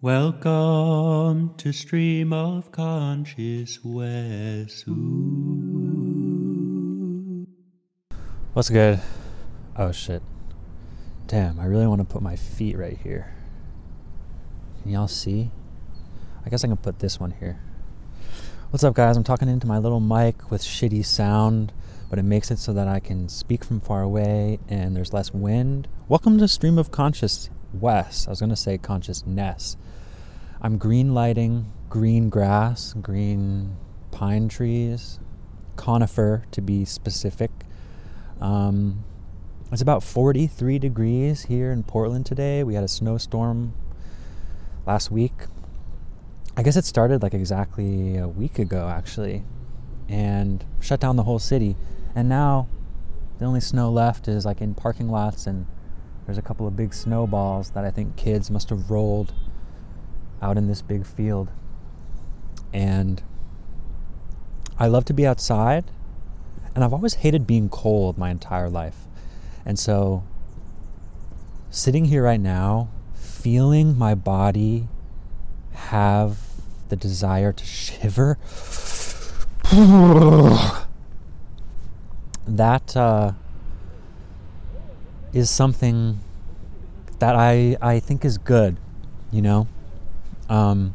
Welcome to Stream of Conscious Wes. What's good? Oh shit. Damn, I really want to put my feet right here. Can y'all see? I guess I can put this one here. What's up, guys? I'm talking into my little mic with shitty sound, but it makes it so that I can speak from far away and there's less wind. Welcome to Stream of Conscious Wes. I was going to say consciousness. I'm green lighting green grass, green pine trees, conifer to be specific. Um, it's about 43 degrees here in Portland today. We had a snowstorm last week. I guess it started like exactly a week ago, actually, and shut down the whole city. And now the only snow left is like in parking lots, and there's a couple of big snowballs that I think kids must have rolled out in this big field. And I love to be outside, and I've always hated being cold my entire life. And so, sitting here right now, feeling my body have the desire to shiver, that uh, is something that I, I think is good, you know? Um,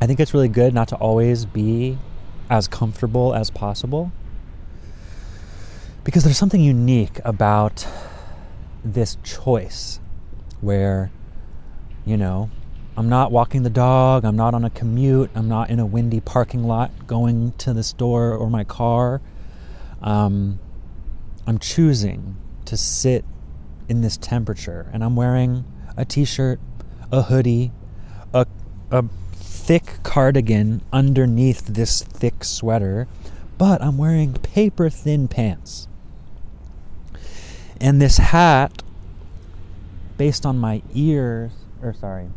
I think it's really good not to always be as comfortable as possible because there's something unique about this choice where, you know, I'm not walking the dog, I'm not on a commute, I'm not in a windy parking lot going to the store or my car. Um, I'm choosing to sit in this temperature and I'm wearing a t shirt, a hoodie, a, a thick cardigan underneath this thick sweater, but I'm wearing paper thin pants. And this hat, based on my ears, or sorry,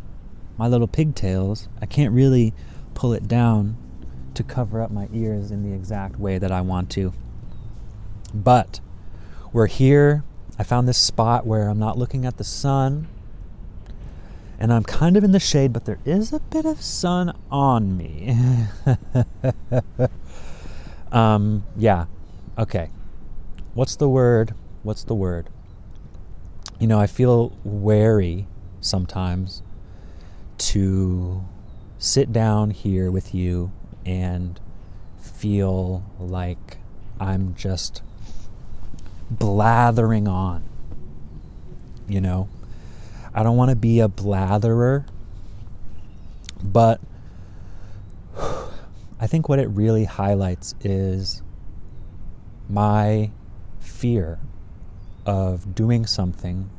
my little pigtails, I can't really pull it down to cover up my ears in the exact way that I want to. But we're here. I found this spot where I'm not looking at the sun and I'm kind of in the shade, but there is a bit of sun on me. um, yeah. Okay. What's the word? What's the word? You know, I feel wary sometimes to sit down here with you and feel like I'm just blathering on. You know, I don't want to be a blatherer, but I think what it really highlights is my fear of doing something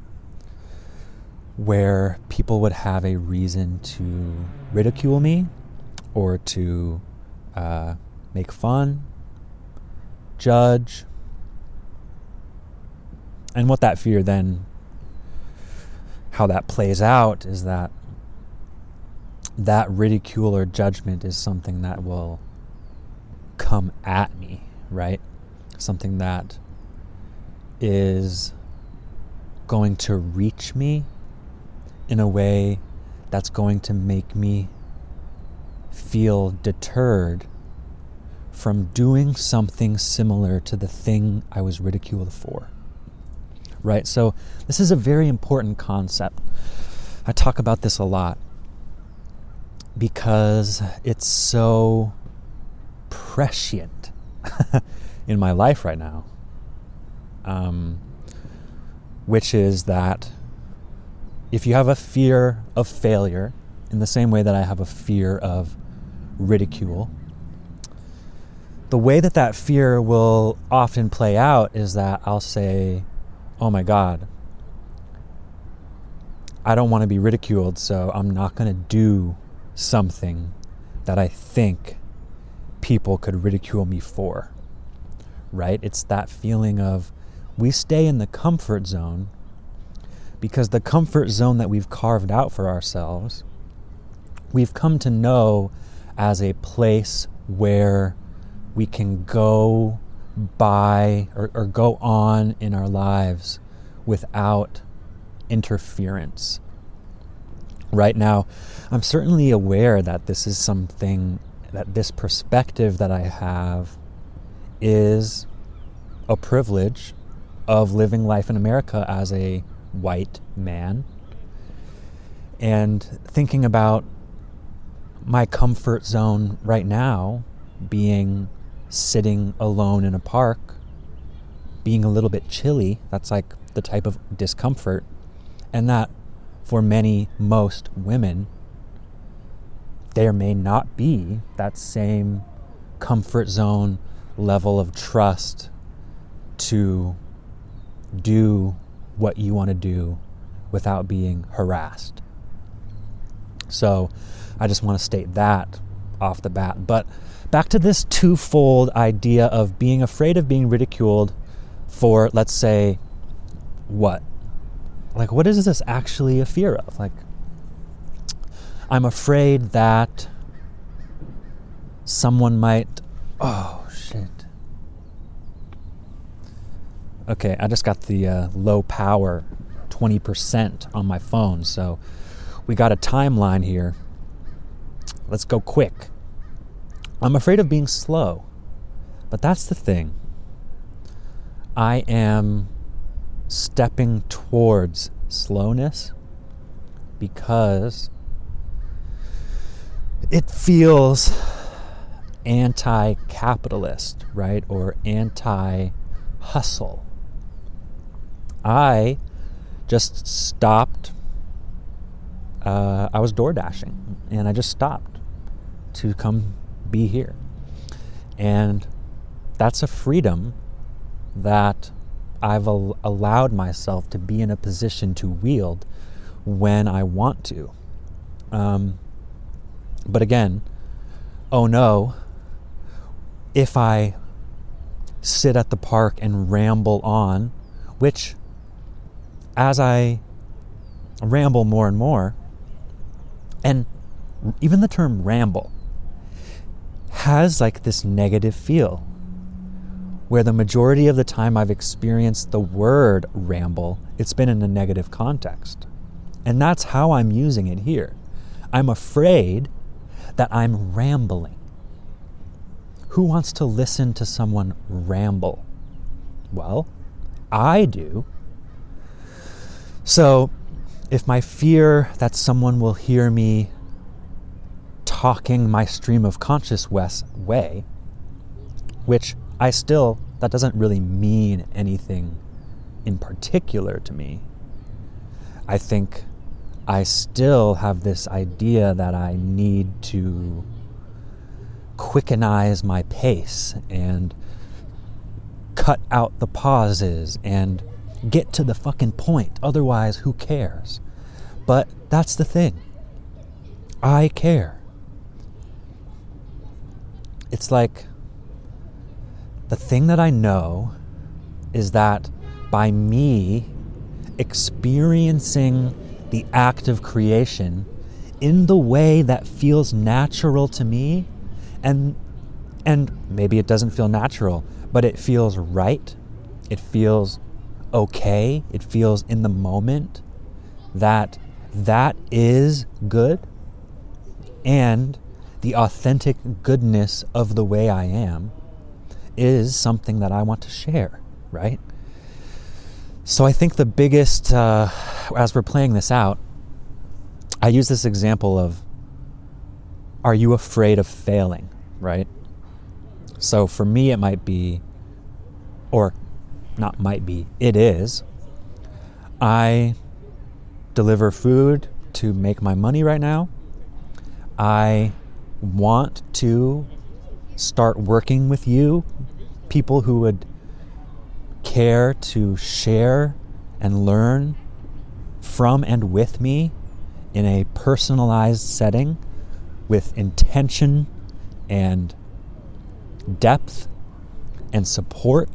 where people would have a reason to ridicule me or to uh, make fun, judge. And what that fear then, how that plays out is that that ridicule or judgment is something that will come at me, right? Something that is going to reach me in a way that's going to make me feel deterred from doing something similar to the thing I was ridiculed for. Right? So, this is a very important concept. I talk about this a lot because it's so prescient in my life right now um, which is that if you have a fear of failure, in the same way that I have a fear of ridicule, the way that that fear will often play out is that I'll say, Oh my God, I don't want to be ridiculed, so I'm not going to do something that I think people could ridicule me for. Right? It's that feeling of we stay in the comfort zone because the comfort zone that we've carved out for ourselves, we've come to know as a place where we can go by or, or go on in our lives without interference. Right now, I'm certainly aware that this is something that this perspective that I have is a privilege of living life in America as a white man and thinking about my comfort zone right now being sitting alone in a park, being a little bit chilly. That's like the type of discomfort. And that for many, most women, there may not be that same comfort zone level of trust to do what you want to do without being harassed. So I just want to state that off the bat. But back to this twofold idea of being afraid of being ridiculed for, let's say, what? Like, what is this actually a fear of? Like, I'm afraid that someone might. Oh, shit. Okay, I just got the uh, low power 20% on my phone, so we got a timeline here. Let's go quick. I'm afraid of being slow, but that's the thing. I am stepping towards slowness because it feels anti capitalist, right? Or anti hustle. I just stopped. Uh, I was door dashing and I just stopped to come be here. And that's a freedom that I've al- allowed myself to be in a position to wield when I want to. Um, but again, oh no, if I sit at the park and ramble on, which as I ramble more and more, and even the term ramble has like this negative feel where the majority of the time I've experienced the word ramble, it's been in a negative context. And that's how I'm using it here. I'm afraid that I'm rambling. Who wants to listen to someone ramble? Well, I do. So, if my fear that someone will hear me talking my stream of consciousness way, which I still, that doesn't really mean anything in particular to me. I think I still have this idea that I need to quickenize my pace and cut out the pauses and get to the fucking point. Otherwise, who cares? But that's the thing. I care. It's like the thing that I know is that by me experiencing the act of creation in the way that feels natural to me and and maybe it doesn't feel natural but it feels right it feels okay it feels in the moment that that is good and the authentic goodness of the way I am is something that I want to share, right? So I think the biggest, uh, as we're playing this out, I use this example of are you afraid of failing, right? So for me, it might be, or not might be, it is. I deliver food to make my money right now. I want to start working with you, people who would care to share and learn from and with me in a personalized setting with intention and depth and support,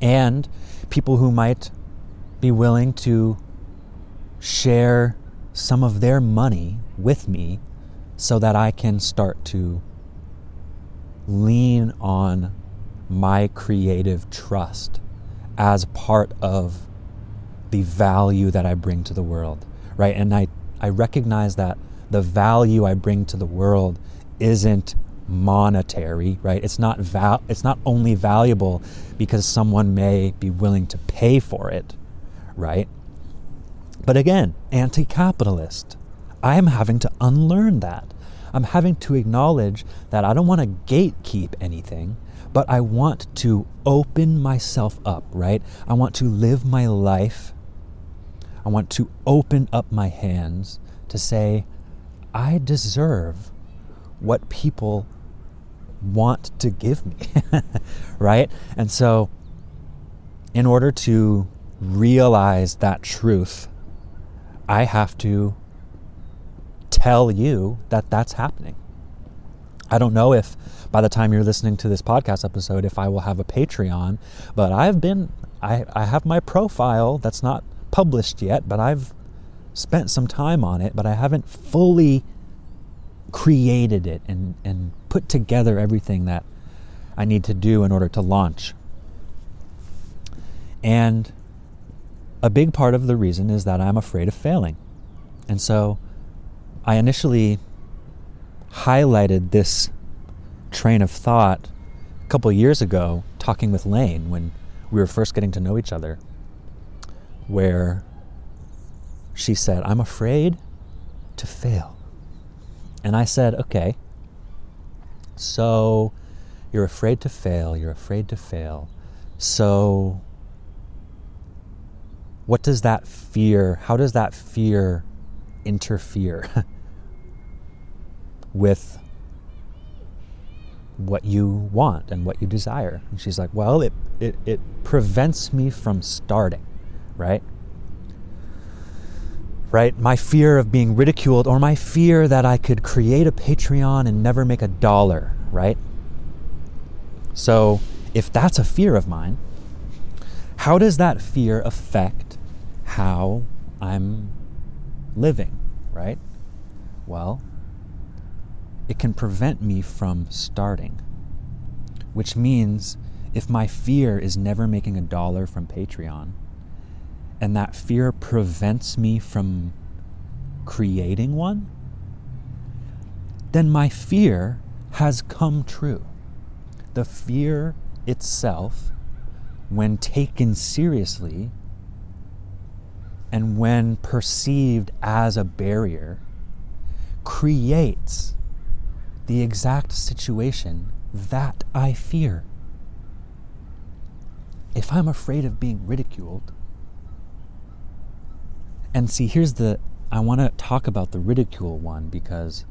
and people who might be willing to share some of their money with me so that I can start to lean on my creative trust as part of the value that I bring to the world, right? And I, I recognize that the value I bring to the world isn't monetary, right? It's not val- it's not only valuable because someone may be willing to pay for it, right? But again, anti-capitalist. I am having to unlearn that. I'm having to acknowledge that I don't want to gatekeep anything, but I want to open myself up, right? I want to live my life. I want to open up my hands to say, I deserve what people want to give me, right? And so, in order to realize that truth, I have to tell you that that's happening. I don't know if by the time you're listening to this podcast episode, if I will have a Patreon, but I've been, I, I have my profile that's not published yet, but I've spent some time on it, but I haven't fully created it and, and put together everything that I need to do in order to launch. And a big part of the reason is that I'm afraid of failing. And so I initially highlighted this train of thought a couple years ago talking with Lane when we were first getting to know each other, where she said, I'm afraid to fail. And I said, okay, so you're afraid to fail, you're afraid to fail. So what does that fear, how does that fear interfere with what you want and what you desire? And she's like, well, it, it, it prevents me from starting, right? right? My fear of being ridiculed or my fear that I could create a Patreon and never make a dollar, right? So, if that's a fear of mine, how does that fear affect how I'm living, right? Well, it can prevent me from starting, which means if my fear is never making a dollar from Patreon, and that fear prevents me from creating one, then my fear has come true. The fear itself, when taken seriously and when perceived as a barrier, creates the exact situation that I fear. If I'm afraid of being ridiculed, and see, here's the I want to talk about the ridicule one because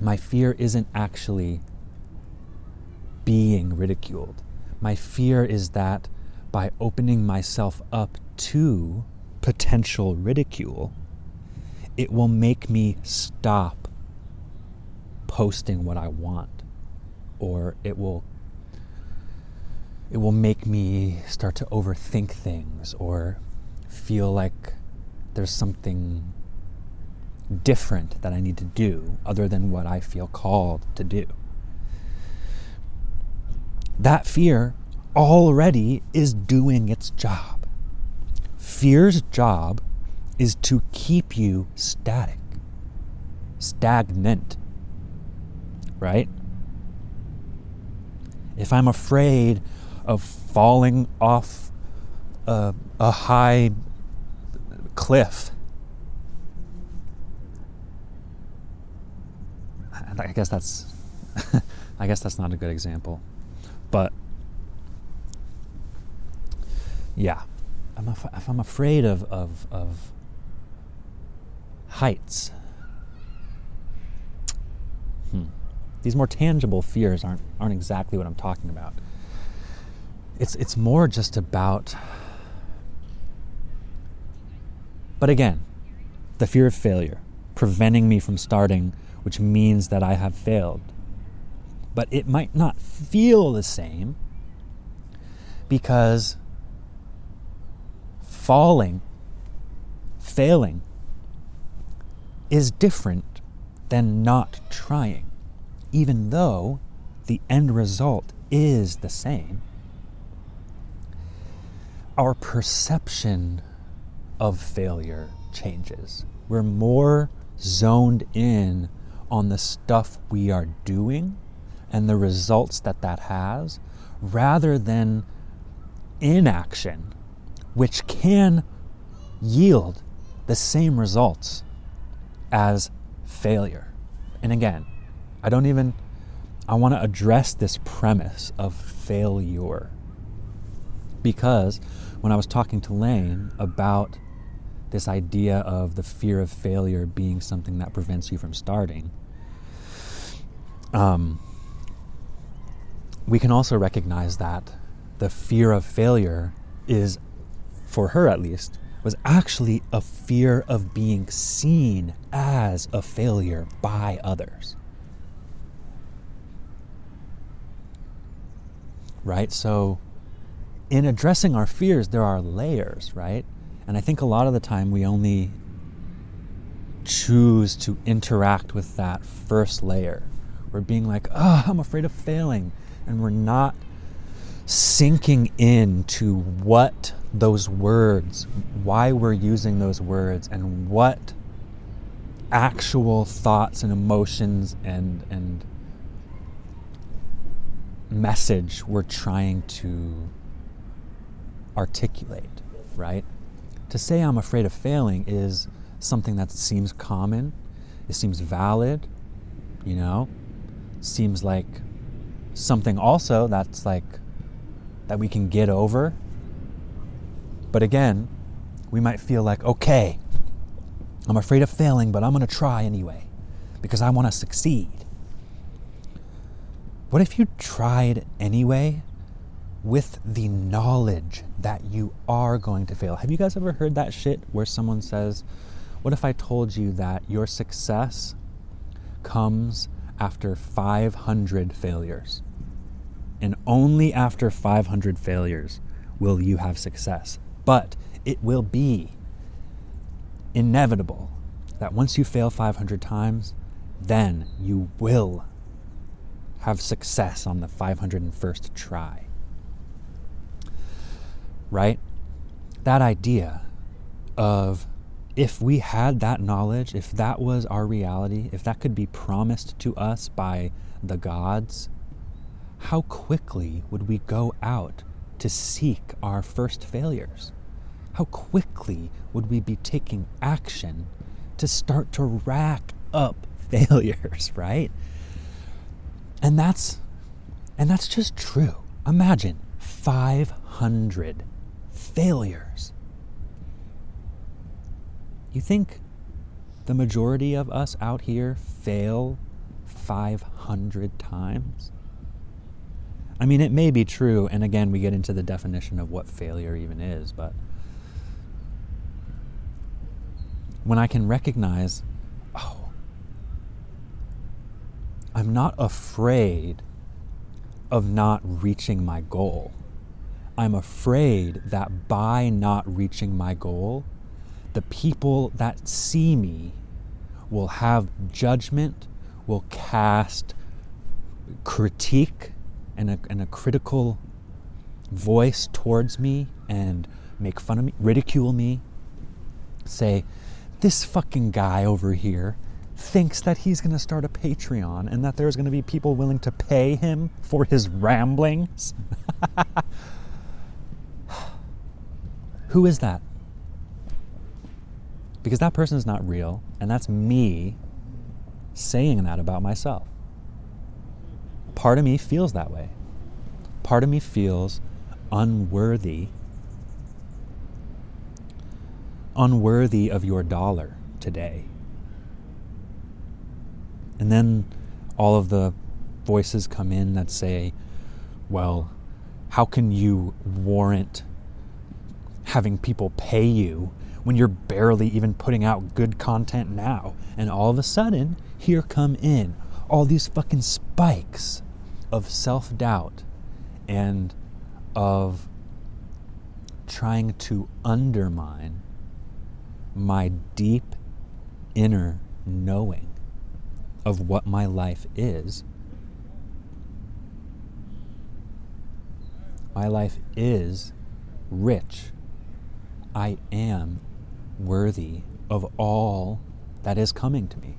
my fear isn't actually being ridiculed. My fear is that by opening myself up to potential ridicule, it will make me stop posting what I want, or it will it will make me start to overthink things or feel like there's something different that I need to do other than what I feel called to do. That fear already is doing its job. Fear's job is to keep you static, stagnant, right? If I'm afraid of falling off a, a high cliff. I guess that's I guess that's not a good example. But yeah, I'm af- if I'm afraid of, of, of heights, hmm. these more tangible fears aren't, aren't exactly what I'm talking about. It's it's more just about but again the fear of failure preventing me from starting which means that i have failed. But it might not feel the same because falling failing is different than not trying even though the end result is the same our perception of failure changes. We're more zoned in on the stuff we are doing and the results that that has rather than inaction, which can yield the same results as failure. And again, I don't even, I want to address this premise of failure because when I was talking to Lane about this idea of the fear of failure being something that prevents you from starting, um, we can also recognize that the fear of failure is, for her at least, was actually a fear of being seen as a failure by others. Right? So, in addressing our fears, there are layers, right? And I think a lot of the time we only choose to interact with that first layer. We're being like, oh, I'm afraid of failing. And we're not sinking into what those words, why we're using those words, and what actual thoughts and emotions and, and message we're trying to articulate, right? To say I'm afraid of failing is something that seems common, it seems valid, you know, seems like something also that's like that we can get over. But again, we might feel like, okay, I'm afraid of failing, but I'm going to try anyway because I want to succeed. What if you tried anyway with the knowledge that you are going to fail? Have you guys ever heard that shit where someone says, What if I told you that your success comes after 500 failures? And only after 500 failures will you have success. But it will be inevitable that once you fail 500 times, then you will have success on the 501st try. Right? That idea of if we had that knowledge, if that was our reality, if that could be promised to us by the gods, how quickly would we go out to seek our first failures? How quickly would we be taking action to start to rack up failures, right? And that's and that's just true. Imagine 500 failures. You think the majority of us out here fail 500 times? I mean, it may be true, and again, we get into the definition of what failure even is, but when I can recognize, oh, I'm not afraid of not reaching my goal. I'm afraid that by not reaching my goal, the people that see me will have judgment, will cast critique and a, and a critical voice towards me and make fun of me, ridicule me, say, this fucking guy over here thinks that he's going to start a Patreon and that there's going to be people willing to pay him for his ramblings. Who is that? Because that person is not real, and that's me saying that about myself. Part of me feels that way. Part of me feels unworthy, unworthy of your dollar today. And then all of the voices come in that say, well, how can you warrant having people pay you when you're barely even putting out good content now? And all of a sudden, here come in all these fucking spikes of self doubt and of trying to undermine my deep inner knowing of what my life is. My life is rich. I am worthy of all that is coming to me.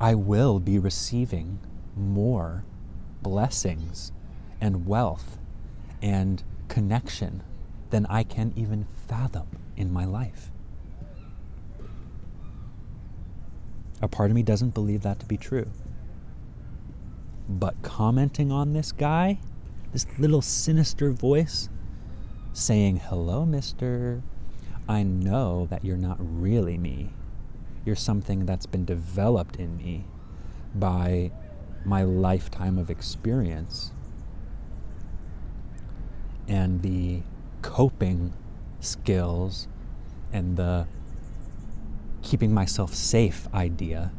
I will be receiving more blessings and wealth and connection than I can even fathom in my life. A part of me doesn't believe that to be true. But commenting on this guy, this little sinister voice saying, Hello, mister, I know that you're not really me. You're something that's been developed in me by my lifetime of experience and the coping skills and the keeping myself safe idea,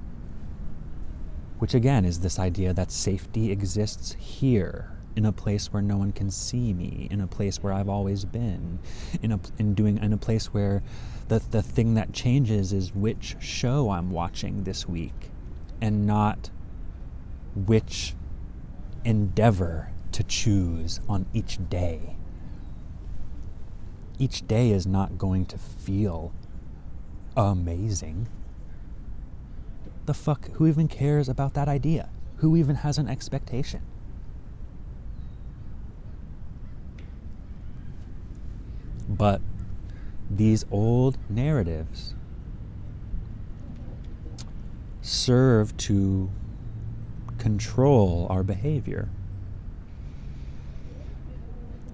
which again is this idea that safety exists here in a place where no one can see me, in a place where I've always been, in a in doing in a place where the the thing that changes is which show I'm watching this week and not which endeavor to choose on each day. Each day is not going to feel amazing. The fuck, who even cares about that idea? Who even has an expectation? But these old narratives serve to control our behavior.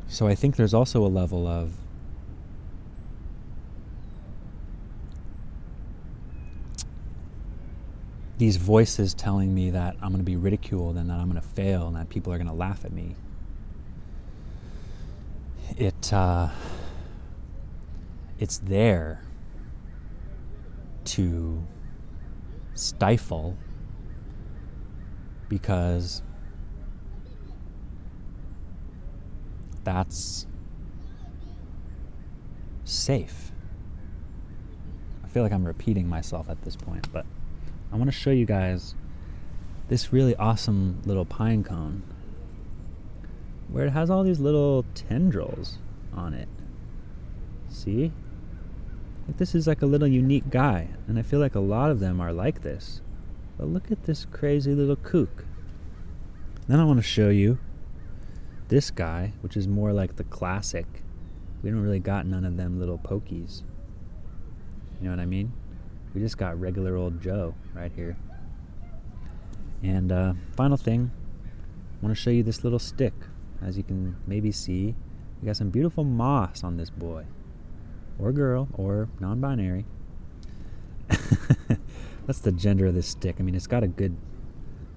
So I think there's also a level of these voices telling me that I'm going to be ridiculed and that I'm going to fail and that people are going to laugh at me. It uh, it's there to stifle because that's safe. I feel like I'm repeating myself at this point, but I want to show you guys this really awesome little pine cone where it has all these little tendrils on it. See? this is like a little unique guy, and I feel like a lot of them are like this. But look at this crazy little kook. Then I want to show you this guy, which is more like the classic. We don't really got none of them little pokies. You know what I mean? We just got regular old Joe right here. And uh, final thing, I want to show you this little stick. As you can maybe see, we got some beautiful moss on this boy or girl or non binary. That's the gender of this stick. I mean, it's got a good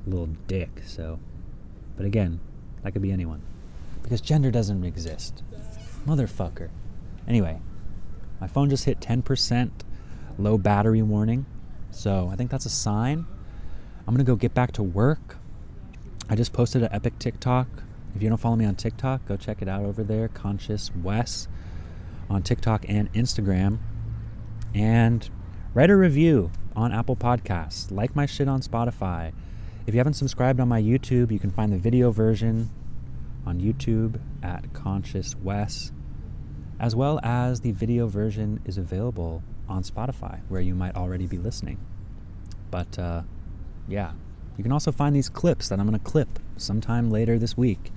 little dick, so. But again, that could be anyone. Because gender doesn't exist. Motherfucker. Anyway, my phone just hit 10% low battery warning. So I think that's a sign. I'm to go get back to work. I just posted an epic TikTok. If you don't follow me on TikTok, go check it out over there. Conscious Wes on TikTok and Instagram. And write a review on Apple Podcasts. Like my shit on Spotify. If you haven't subscribed on my YouTube, you can find the video version on YouTube at Conscious Wes, as well as the video version is available on Spotify, where you might already be listening. But uh, yeah, you can also find these clips that I'm going to clip sometime later this week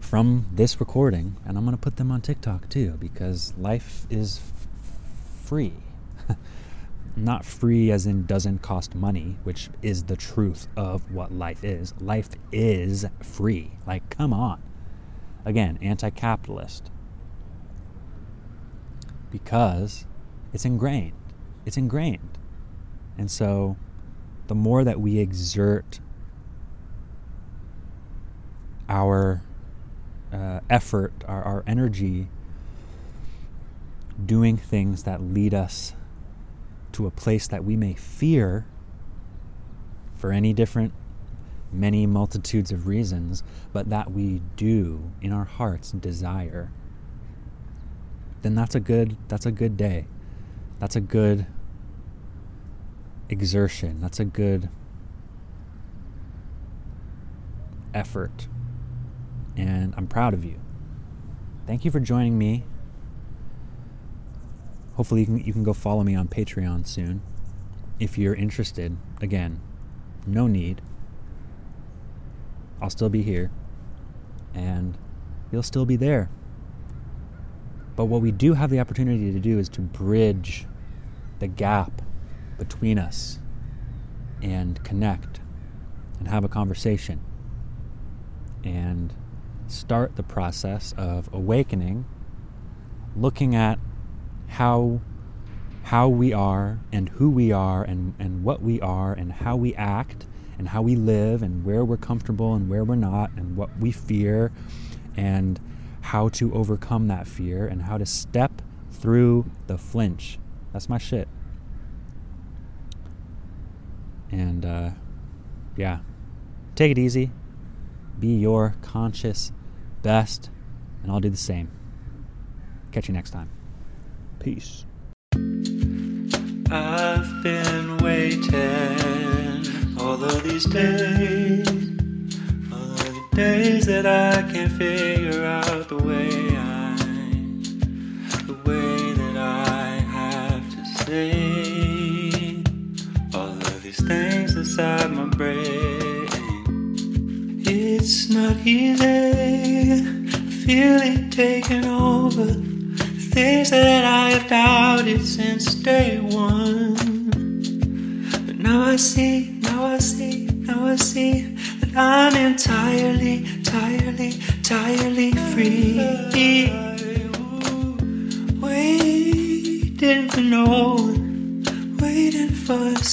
from this recording, and I'm going to put them on TikTok too because life is f- free. Not free as in doesn't cost money, which is the truth of what life is. Life is free. Like, come on. Again, anti capitalist. Because it's ingrained. It's ingrained. And so the more that we exert our uh, effort, our, our energy, doing things that lead us to a place that we may fear for any different, many multitudes of reasons, but that we do in our hearts desire, then that's a good that's a good day. That's a good exertion. That's a good effort and I'm proud of you. thank you for joining me. Hopefully, you can, you can go follow me on Patreon soon. If you're interested, again, no need. I'll still be here, and you'll still be there. But what we do have the opportunity to do is to bridge the gap between us and connect and have a conversation and start the process of awakening, looking at how how we are and who we are and, and what we are and how we act and how we live and where we're comfortable and where we're not and what we fear and how to overcome that fear and how to step through the flinch. That's my shit. And uh, yeah, take it easy. Be your conscious best, and I'll do the same. Catch you next time. Peace. I've been waiting all of these days, all of the days that I can't figure out the way I, the way I all of these things inside my brain. It's not easy, feel it taking over. Things that I have doubted since day one. But now I see, now I see, now I see that I'm entirely, entirely, entirely free.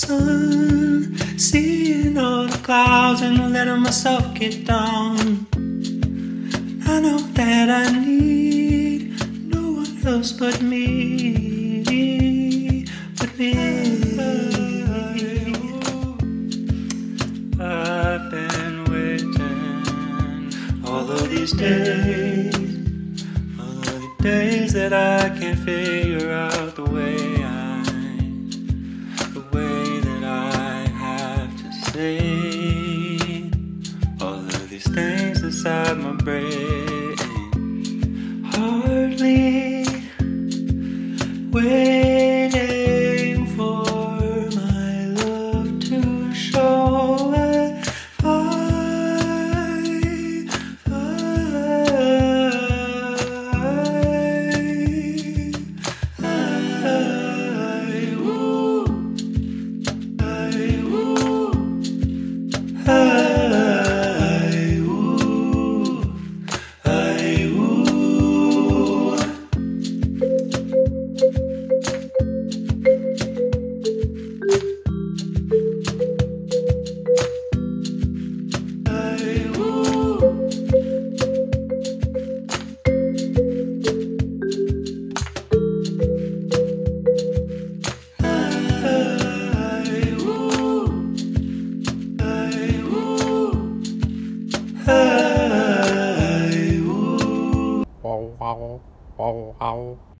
Sun. Seeing all the clouds and letting myself get down. I know that I need no one else but me, but me. Oh, I've been waiting all of these days, all of the days that I can't figure